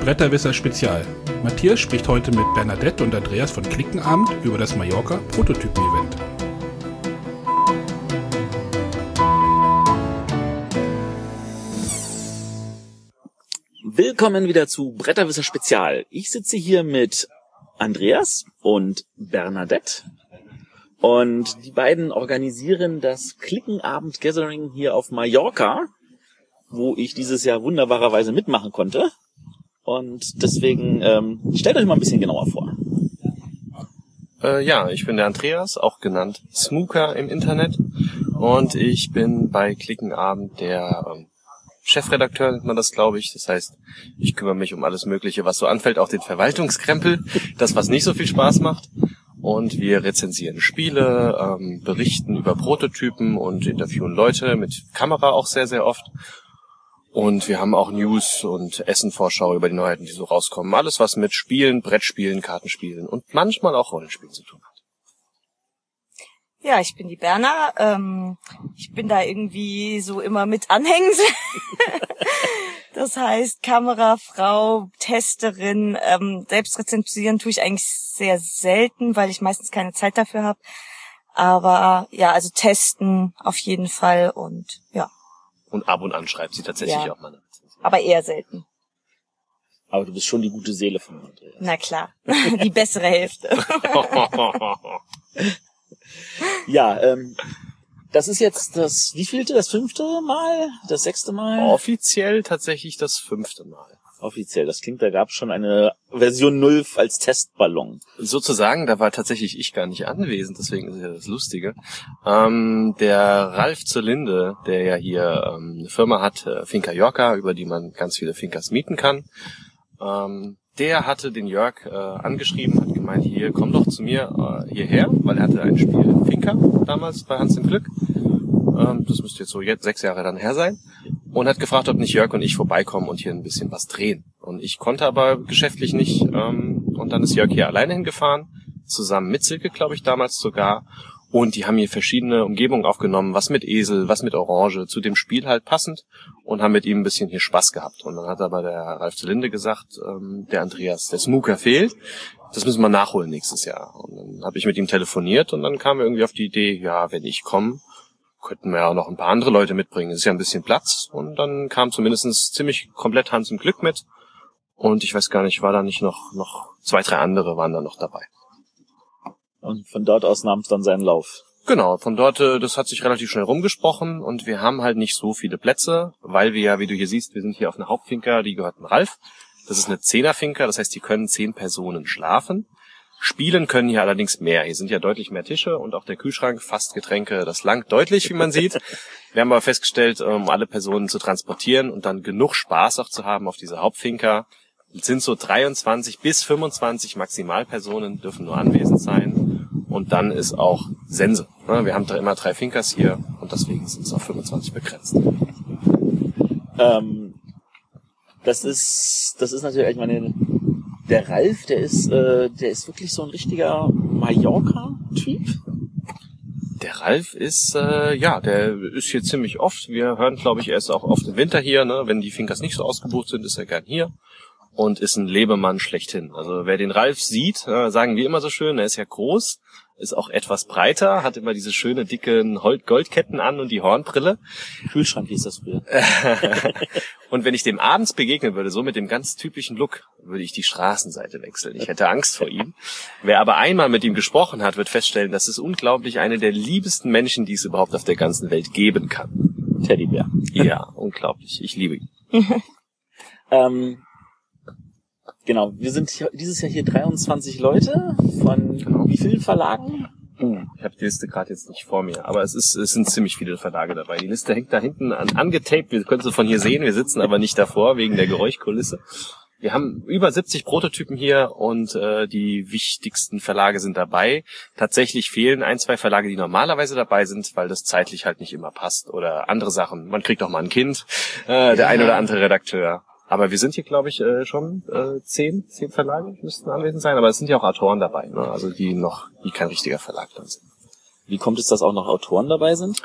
Bretterwisser Spezial. Matthias spricht heute mit Bernadette und Andreas von Klickenabend über das Mallorca Prototypen-Event. Willkommen wieder zu Bretterwisser Spezial. Ich sitze hier mit Andreas und Bernadette. Und die beiden organisieren das Klickenabend Gathering hier auf Mallorca, wo ich dieses Jahr wunderbarerweise mitmachen konnte. Und deswegen ähm, stellt euch mal ein bisschen genauer vor. Äh, ja, ich bin der Andreas, auch genannt Smooker im Internet. Und ich bin bei Klickenabend der ähm, Chefredakteur, nennt man das, glaube ich. Das heißt, ich kümmere mich um alles Mögliche, was so anfällt, auch den Verwaltungskrempel, das, was nicht so viel Spaß macht. Und wir rezensieren Spiele, ähm, berichten über Prototypen und interviewen Leute mit Kamera auch sehr, sehr oft. Und wir haben auch News und Essenvorschau über die Neuheiten, die so rauskommen. Alles, was mit Spielen, Brettspielen, Kartenspielen und manchmal auch Rollenspielen zu tun hat. Ja, ich bin die Berna. Ähm, ich bin da irgendwie so immer mit Anhängsel. das heißt, Kamerafrau, Testerin, ähm, selbst rezensieren tue ich eigentlich sehr selten, weil ich meistens keine Zeit dafür habe. Aber ja, also testen auf jeden Fall und ja. Und ab und an schreibt sie tatsächlich Ja. auch mal eine Rezension. Aber eher selten. Aber du bist schon die gute Seele von Andreas. Na klar, die bessere Hälfte. Ja, ähm, das ist jetzt das wievielte, das fünfte Mal, das sechste Mal? Offiziell tatsächlich das fünfte Mal. Offiziell, das klingt, da gab es schon eine Version 0 als Testballon. Sozusagen, da war tatsächlich ich gar nicht anwesend, deswegen ist ja das Lustige. Ähm, der Ralf Zerlinde, der ja hier ähm, eine Firma hat, äh, Finca Yorka, über die man ganz viele Fincas mieten kann, ähm, der hatte den Jörg äh, angeschrieben, hat gemeint, hier, komm doch zu mir äh, hierher, weil er hatte ein Spiel Finca damals bei Hans im Glück. Ähm, das müsste jetzt so jetzt sechs Jahre dann her sein. Und hat gefragt, ob nicht Jörg und ich vorbeikommen und hier ein bisschen was drehen. Und ich konnte aber geschäftlich nicht. Ähm, und dann ist Jörg hier alleine hingefahren, zusammen mit Silke, glaube ich, damals sogar. Und die haben hier verschiedene Umgebungen aufgenommen, was mit Esel, was mit Orange, zu dem Spiel halt passend und haben mit ihm ein bisschen hier Spaß gehabt. Und dann hat aber der Ralf Zelinde gesagt, ähm, der Andreas, der Smooker fehlt, das müssen wir nachholen nächstes Jahr. Und dann habe ich mit ihm telefoniert und dann kam irgendwie auf die Idee, ja, wenn ich komme, könnten wir ja auch noch ein paar andere Leute mitbringen. Es ist ja ein bisschen Platz. Und dann kam zumindest ziemlich komplett Hans im Glück mit. Und ich weiß gar nicht, war da nicht noch, noch zwei, drei andere waren da noch dabei. Und von dort aus nahm es dann seinen Lauf. Genau, von dort, äh, das hat sich relativ schnell rumgesprochen und wir haben halt nicht so viele Plätze, weil wir ja, wie du hier siehst, wir sind hier auf einer Hauptfinca, die gehört dem Ralf. Das ist eine Zehnerfinca, das heißt, hier können zehn Personen schlafen. Spielen können hier allerdings mehr. Hier sind ja deutlich mehr Tische und auch der Kühlschrank, fast Getränke, das langt deutlich, wie man sieht. Wir haben aber festgestellt, um alle Personen zu transportieren und dann genug Spaß auch zu haben auf dieser Hauptfinca, sind so 23 bis 25 Maximalpersonen dürfen nur anwesend sein. Und dann ist auch Sense. ne? Wir haben da immer drei Finkers hier und deswegen sind es auf 25 begrenzt. Ähm, das ist, das ist natürlich, ich meine, der Ralf, der ist, äh, der ist wirklich so ein richtiger Mallorca-Typ. Der Ralf ist, äh, ja, der ist hier ziemlich oft. Wir hören, glaube ich, er ist auch oft im Winter hier. Ne? Wenn die Finkers nicht so ausgebucht sind, ist er gern hier. Und ist ein Lebemann schlechthin. Also wer den Ralf sieht, äh, sagen wir immer so schön, er ist ja groß, ist auch etwas breiter, hat immer diese schöne dicken Goldketten an und die Hornbrille. Kühlschrank hieß das früher. Und wenn ich dem abends begegnen würde, so mit dem ganz typischen Look, würde ich die Straßenseite wechseln. Ich hätte Angst vor ihm. Wer aber einmal mit ihm gesprochen hat, wird feststellen, das ist unglaublich eine der liebsten Menschen, die es überhaupt auf der ganzen Welt geben kann. Teddybär. Ja, unglaublich. Ich liebe ihn. Ähm, genau, wir sind hier, dieses Jahr hier 23 Leute von Genau. wie vielen Verlagen? Uh, ich habe die Liste gerade jetzt nicht vor mir, aber es ist es sind ziemlich viele Verlage dabei. Die Liste hängt da hinten an, angetaped. Wir können sie von hier sehen. Wir sitzen aber nicht davor wegen der Geräuschkulisse. Wir haben über 70 Prototypen hier und äh, die wichtigsten Verlage sind dabei. Tatsächlich fehlen ein, zwei Verlage, die normalerweise dabei sind, weil das zeitlich halt nicht immer passt oder andere Sachen. Man kriegt auch mal ein Kind, äh, der ein oder andere Redakteur. Aber wir sind hier, glaube ich, äh, schon äh, zehn, zehn Verlage müssten anwesend sein. Aber es sind ja auch Autoren dabei, ne? also die noch, die kein richtiger Verlag dann sind. Wie kommt es, dass auch noch Autoren dabei sind?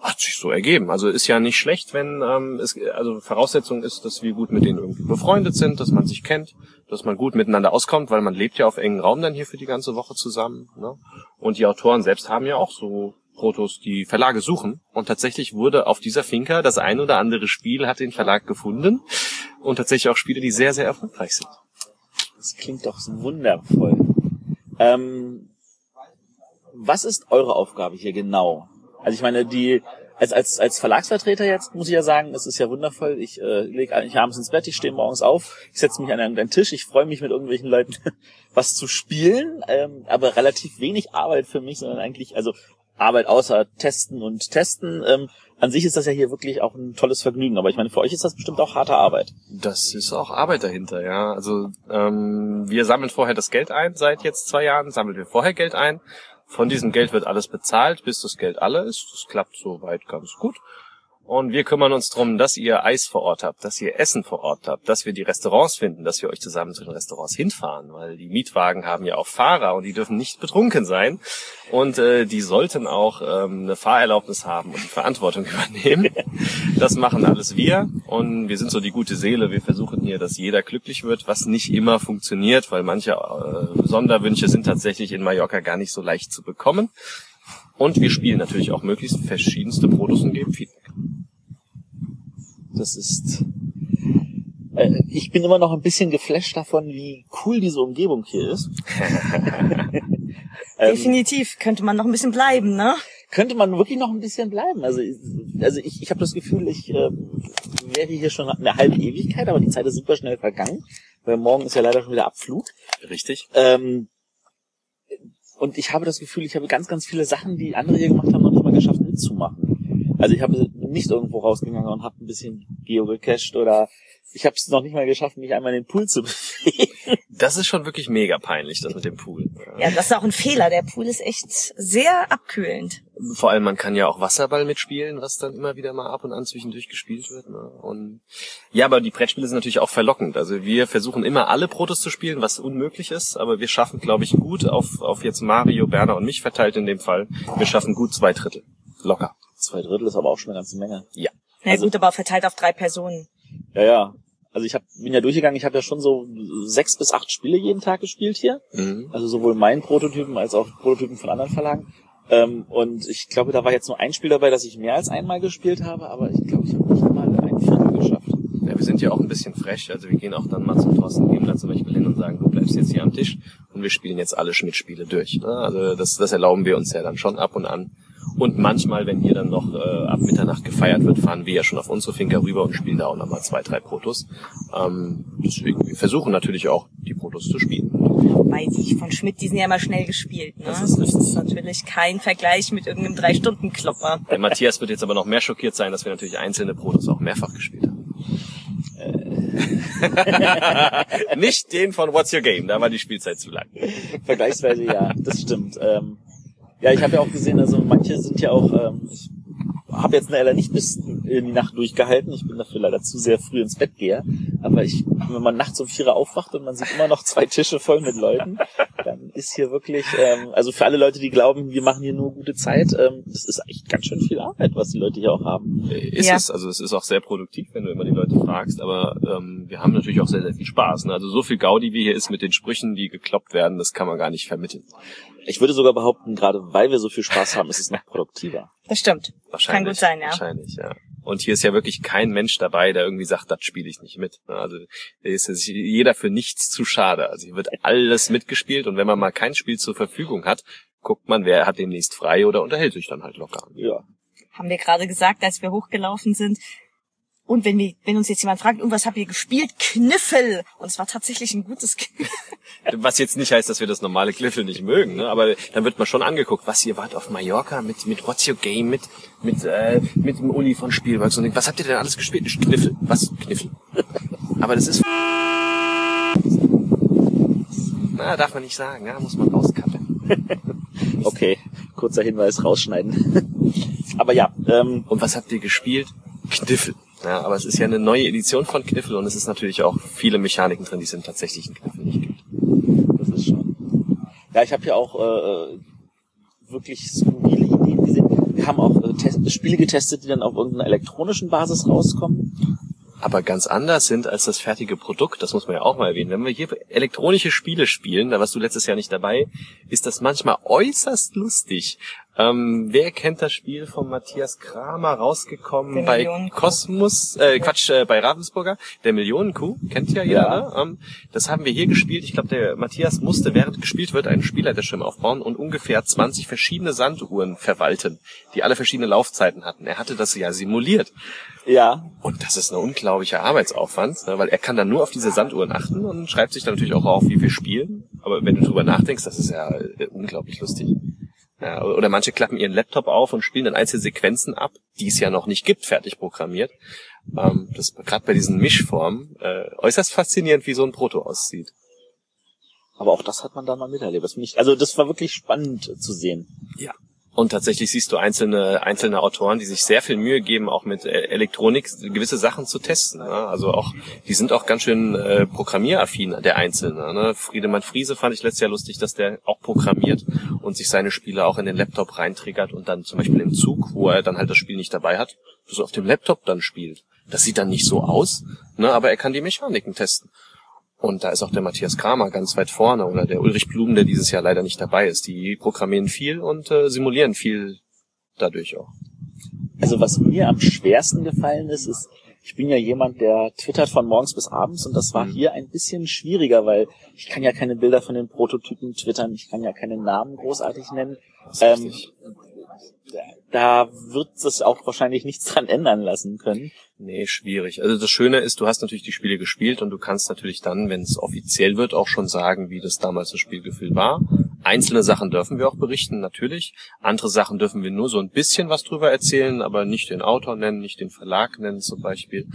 hat sich so ergeben. Also ist ja nicht schlecht, wenn ähm, es also Voraussetzung ist, dass wir gut mit denen irgendwie befreundet sind, dass man sich kennt, dass man gut miteinander auskommt, weil man lebt ja auf engen Raum dann hier für die ganze Woche zusammen. Ne? Und die Autoren selbst haben ja auch so Protos, die Verlage suchen. Und tatsächlich wurde auf dieser Finca das ein oder andere Spiel hat den Verlag gefunden und tatsächlich auch Spiele, die sehr sehr erfolgreich sind. Das klingt doch wundervoll. Ähm, was ist eure Aufgabe hier genau? Also ich meine, die als, als, als Verlagsvertreter jetzt muss ich ja sagen, es ist ja wundervoll. Ich äh, lege eigentlich abends ins Bett, ich stehe morgens auf, ich setze mich an einen Tisch, ich freue mich mit irgendwelchen Leuten was zu spielen, ähm, aber relativ wenig Arbeit für mich, sondern eigentlich, also Arbeit außer Testen und Testen. Ähm, an sich ist das ja hier wirklich auch ein tolles Vergnügen, aber ich meine, für euch ist das bestimmt auch harte Arbeit. Das ist auch Arbeit dahinter, ja. Also ähm, wir sammeln vorher das Geld ein, seit jetzt zwei Jahren sammeln wir vorher Geld ein von diesem Geld wird alles bezahlt, bis das Geld alle ist. Das klappt soweit ganz gut. Und wir kümmern uns drum, dass ihr Eis vor Ort habt, dass ihr Essen vor Ort habt, dass wir die Restaurants finden, dass wir euch zusammen zu den Restaurants hinfahren, weil die Mietwagen haben ja auch Fahrer und die dürfen nicht betrunken sein. Und äh, die sollten auch ähm, eine Fahrerlaubnis haben und die Verantwortung übernehmen. Das machen alles wir und wir sind so die gute Seele. Wir versuchen hier, dass jeder glücklich wird, was nicht immer funktioniert, weil manche äh, Sonderwünsche sind tatsächlich in Mallorca gar nicht so leicht zu bekommen. Und wir spielen natürlich auch möglichst verschiedenste Protos und geben Feedback. Das ist. Äh, ich bin immer noch ein bisschen geflasht davon, wie cool diese Umgebung hier ist. Ähm, Definitiv könnte man noch ein bisschen bleiben, ne? Könnte man wirklich noch ein bisschen bleiben. Also, also ich, ich habe das Gefühl, ich äh, wäre hier schon eine halbe Ewigkeit, aber die Zeit ist super schnell vergangen, weil morgen ist ja leider schon wieder Abflug. Richtig. Ähm, und ich habe das Gefühl, ich habe ganz, ganz viele Sachen, die andere hier gemacht haben, noch nicht mal geschafft mitzumachen. Also ich habe nicht irgendwo rausgegangen und habe ein bisschen geocached oder ich habe es noch nicht mal geschafft, mich einmal in den Pool zu bewegen. Das ist schon wirklich mega peinlich, das mit dem Pool. Ja, das ist auch ein Fehler. Der Pool ist echt sehr abkühlend. Vor allem, man kann ja auch Wasserball mitspielen, was dann immer wieder mal ab und an zwischendurch gespielt wird. Ne? Und ja, aber die Brettspiele sind natürlich auch verlockend. Also wir versuchen immer alle Protos zu spielen, was unmöglich ist, aber wir schaffen, glaube ich, gut auf, auf jetzt Mario, Berner und mich verteilt in dem Fall. Wir schaffen gut zwei Drittel. Locker. Zwei Drittel ist aber auch schon eine ganze Menge. Ja. Na also, gut, aber verteilt auf drei Personen. Ja, ja. Also ich hab, bin ja durchgegangen, ich habe ja schon so sechs bis acht Spiele jeden Tag gespielt hier. Mhm. Also sowohl meinen Prototypen als auch Prototypen von anderen Verlagen. Ähm, und ich glaube, da war jetzt nur ein Spiel dabei, das ich mehr als einmal gespielt habe, aber ich glaube, ich habe nicht mal ein Viertel geschafft. Ja, wir sind ja auch ein bisschen frech. Also wir gehen auch dann mal zum Thorsten Gebler zum Beispiel hin und sagen, du bleibst jetzt hier am Tisch und wir spielen jetzt alle Schmidt-Spiele durch. Ne? Also das, das erlauben wir uns ja dann schon ab und an. Und manchmal, wenn hier dann noch äh, ab Mitternacht gefeiert wird, fahren wir ja schon auf unsere Finca rüber und spielen da auch nochmal zwei, drei Protos. Ähm, deswegen, wir versuchen natürlich auch, die Protos zu spielen. Wobei die von Schmidt, die sind ja immer schnell gespielt. Ne? Das, ist, das ist natürlich kein Vergleich mit irgendeinem Drei-Stunden-Klopper. Der Matthias wird jetzt aber noch mehr schockiert sein, dass wir natürlich einzelne Protos auch mehrfach gespielt haben. Nicht den von What's Your Game, da war die Spielzeit zu lang. Vergleichsweise ja, das stimmt. Ähm, ja, ich habe ja auch gesehen, also manche sind ja auch, ähm, ich habe jetzt leider nicht bis in die Nacht durchgehalten. Ich bin dafür leider zu sehr früh ins Bett gehe. Aber ich, wenn man nachts um vier aufwacht und man sieht immer noch zwei Tische voll mit Leuten, ist hier wirklich, ähm, also für alle Leute, die glauben, wir machen hier nur gute Zeit, ähm, das ist echt ganz schön viel Arbeit, was die Leute hier auch haben. Ist ja. es, also es ist auch sehr produktiv, wenn du immer die Leute fragst, aber ähm, wir haben natürlich auch sehr, sehr viel Spaß. Ne? Also so viel Gaudi, wie hier ist mit den Sprüchen, die gekloppt werden, das kann man gar nicht vermitteln. Ich würde sogar behaupten, gerade weil wir so viel Spaß haben, ist es noch produktiver. Das stimmt. Wahrscheinlich. Kann gut sein, ja. Wahrscheinlich, ja. Und hier ist ja wirklich kein Mensch dabei, der irgendwie sagt, das spiele ich nicht mit. Also ist jeder für nichts zu schade. Also hier wird alles mitgespielt und wenn man mal kein Spiel zur Verfügung hat, guckt man, wer hat demnächst frei oder unterhält sich dann halt locker. Ja. Haben wir gerade gesagt, als wir hochgelaufen sind, und wenn, wir, wenn uns jetzt jemand fragt, und was habt ihr gespielt? Kniffel. Und es war tatsächlich ein gutes Kniffel. Was jetzt nicht heißt, dass wir das normale Kniffel nicht mögen, ne? aber dann wird man schon angeguckt, was ihr wart auf Mallorca mit, mit What's Your Game, mit, mit, äh, mit dem Uli von Spielwerk. Und was habt ihr denn alles gespielt? Kniffel. Was? Kniffel. aber das ist... Na, darf man nicht sagen, ja? muss man rauskappen. okay, kurzer Hinweis, rausschneiden. aber ja. Ähm, und was habt ihr gespielt? Kniffel. Ja, aber es ist ja eine neue Edition von Kniffel und es ist natürlich auch viele Mechaniken drin, die es im tatsächlichen Kniffel nicht gibt. Das ist schon. Ja, ich habe ja auch äh, wirklich skurrile Ideen gesehen. wir haben auch äh, Test Spiele getestet, die dann auf irgendeiner elektronischen Basis rauskommen. aber ganz anders sind als das fertige Produkt. Das muss man ja auch mal erwähnen. Wenn wir hier elektronische Spiele spielen, da warst du letztes Jahr nicht dabei, ist das manchmal äußerst lustig. Ähm, wer kennt das Spiel von Matthias Kramer rausgekommen Der bei. Kosmos, äh, Quatsch, äh, bei Ravensburger, der Millionenkuh, kennt ja jeder, Ja. ne? Ähm, das haben wir hier gespielt. Ich glaube, der Matthias musste, während gespielt wird, einen Spielleiterschirm aufbauen und ungefähr 20 verschiedene Sanduhren verwalten, die alle verschiedene Laufzeiten hatten. Er hatte das ja simuliert. Ja, Und das ist ein unglaublicher Arbeitsaufwand, ne, weil er kann dann nur auf diese Sanduhren achten und schreibt sich dann natürlich auch auf, wie wir spielen. Aber wenn du drüber nachdenkst, das ist ja äh, unglaublich lustig. Ja, oder manche klappen ihren Laptop auf und spielen dann einzelne Sequenzen ab, die es ja noch nicht gibt, fertig programmiert. Ähm, das ist gerade bei diesen Mischformen äh, äußerst faszinierend, wie so ein Proto aussieht. aber auch das hat man da mal miterlebt. Das ich, also das war wirklich spannend äh, zu sehen. Ja. Und tatsächlich siehst du einzelne, einzelne Autoren, die sich sehr viel Mühe geben, auch mit äh, Elektronik gewisse Sachen zu testen. Ne? Also auch, die sind auch ganz schön äh, programmieraffin, der Einzelne. Ne? Friedemann Friese fand ich letztes Jahr lustig, dass der auch programmiert und sich seine Spiele auch in den Laptop reintriggert und dann zum Beispiel im Zug, wo er dann halt das Spiel nicht dabei hat, das auf dem Laptop dann spielt. Das sieht dann nicht so aus, ne? aber er kann die Mechaniken testen. Und da ist auch der Matthias Kramer ganz weit vorne oder der Ulrich Blum, der dieses Jahr leider nicht dabei ist. Die programmieren viel und äh, simulieren viel dadurch auch. Also was mir am schwersten gefallen ist, ist, ich bin ja jemand, der twittert von morgens bis abends und das war Mhm. hier ein bisschen schwieriger, weil ich kann ja keine Bilder von den Prototypen twittern, ich kann ja keine Namen großartig nennen. Ähm. Da wird es auch wahrscheinlich nichts dran ändern lassen können. Nee, schwierig. Also das Schöne ist, du hast natürlich die Spiele gespielt und du kannst natürlich dann, wenn es offiziell wird, auch schon sagen, wie das damals das Spielgefühl war. Einzelne Sachen dürfen wir auch berichten, natürlich. Andere Sachen dürfen wir nur so ein bisschen was drüber erzählen, aber nicht den Autor nennen, nicht den Verlag nennen zum Beispiel.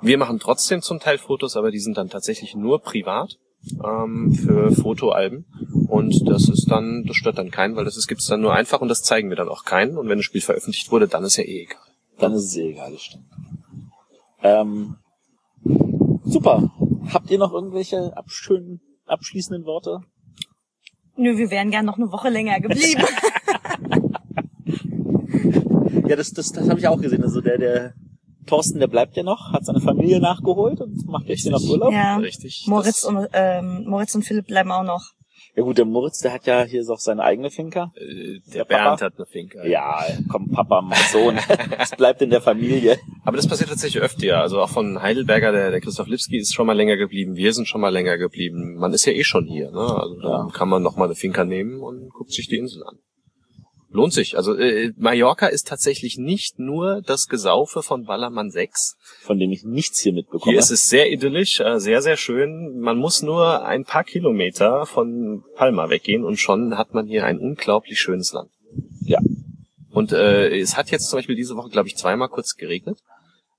Wir machen trotzdem zum Teil Fotos, aber die sind dann tatsächlich nur privat ähm, für Fotoalben. Und das ist dann, das stört dann keinen, weil das ist, gibt's dann nur einfach und das zeigen wir dann auch keinen. Und wenn ein Spiel veröffentlicht wurde, dann ist ja eh egal. Dann ist es eh egal, das stimmt. Ähm, super. Habt ihr noch irgendwelche ab schönen, abschließenden Worte? Nö, wir wären gern noch eine Woche länger geblieben. Ja, das, das, das habe ich auch gesehen. Also der, der Thorsten, der bleibt ja noch, hat seine Familie nachgeholt und macht jetzt hier noch Urlaub. ja. Richtig. Moritz und, ähm, Moritz und Philipp bleiben auch noch. Ja gut, der Moritz, der hat ja hier so seine eigene Finca. Äh, Der der Bernd Papa? hat eine Finke. Ja, komm, Papa, mein Sohn. Das bleibt in der Familie. Aber das passiert tatsächlich öfter. ja. Also auch von Heidelberger, der, der Christoph Lipski ist schon mal länger geblieben. Wir sind schon mal länger geblieben. Man ist ja eh schon hier. Ne? Also dann Ja. kann man noch mal eine Finca nehmen und guckt sich die Insel an. Lohnt sich. Also äh, Mallorca ist tatsächlich nicht nur das Gesaufe von Ballermann 6. Von dem ich nichts hier mitbekomme. Hier ist es sehr idyllisch, äh, sehr, sehr schön. Man muss nur ein paar Kilometer von Palma weggehen und schon hat man hier ein unglaublich schönes Land. Ja. Und äh, es hat jetzt zum Beispiel diese Woche, glaube ich, zweimal kurz geregnet.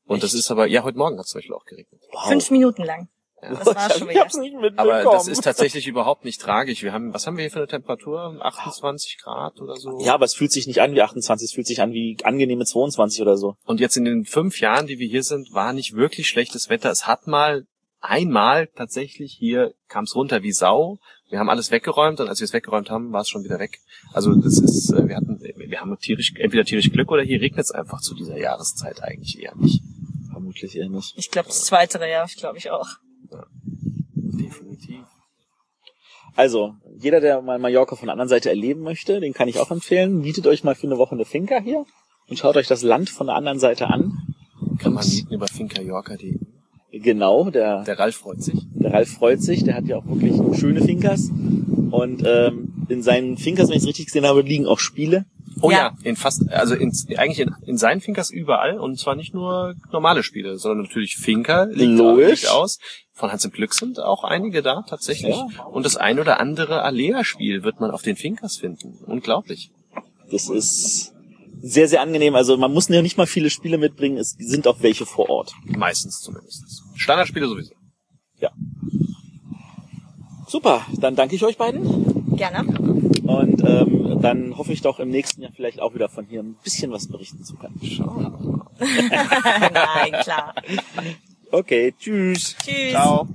Und das ist aber, ja, heute Morgen hat es zum Beispiel auch geregnet. wow. Fünf Minuten lang. Ja. Das war nicht mitbekommen. Aber das ist tatsächlich überhaupt nicht tragisch. Wir haben, was haben wir hier für eine Temperatur? 28 Grad oder so? Ja, aber es fühlt sich nicht an wie 28, es fühlt sich an wie angenehme 22 oder so. Und jetzt in den fünf Jahren, die wir hier sind, war nicht wirklich schlechtes Wetter. Es hat mal einmal tatsächlich hier kam es runter wie Sau. Wir haben alles weggeräumt und als wir es weggeräumt haben, war es schon wieder weg. Also das ist, äh, wir hatten, wir haben tierisch, entweder tierisch Glück oder hier regnet es einfach zu dieser Jahreszeit eigentlich eher nicht. Vermutlich eher nicht. Ich glaube, das zweite, ja, ich glaube ich auch. Definitiv. Also, jeder, der mal Mallorca von der anderen Seite erleben möchte, den kann ich auch empfehlen. Mietet euch mal für eine Woche eine Finca hier und schaut euch das Land von der anderen Seite an. Kann man mieten über finkajorka.de. Genau, der, Der Ralf freut sich. der Ralf freut sich, der hat ja auch wirklich schöne Fincas. Und ähm, in seinen Fincas, wenn ich es richtig gesehen habe, liegen auch Spiele. Oh ja, Ja. in fast, also in, eigentlich in, in seinen Finkers überall und zwar nicht nur normale Spiele, sondern natürlich Finker liegt, Logisch. liegt aus. Von Hans im Glück sind auch einige da tatsächlich. Ja. Und das ein oder andere Alea-Spiel wird man auf den Finkers finden. Unglaublich. Das ist sehr, sehr angenehm. Also man muss ja nicht mal viele Spiele mitbringen, es sind auch welche vor Ort. Meistens zumindest. Standardspiele sowieso. Super, dann danke ich euch beiden. Gerne. Und ähm, dann hoffe ich doch im nächsten Jahr vielleicht auch wieder von hier ein bisschen was berichten zu können. Schauen wir mal. Nein, klar. Okay, tschüss. Tschüss. Ciao.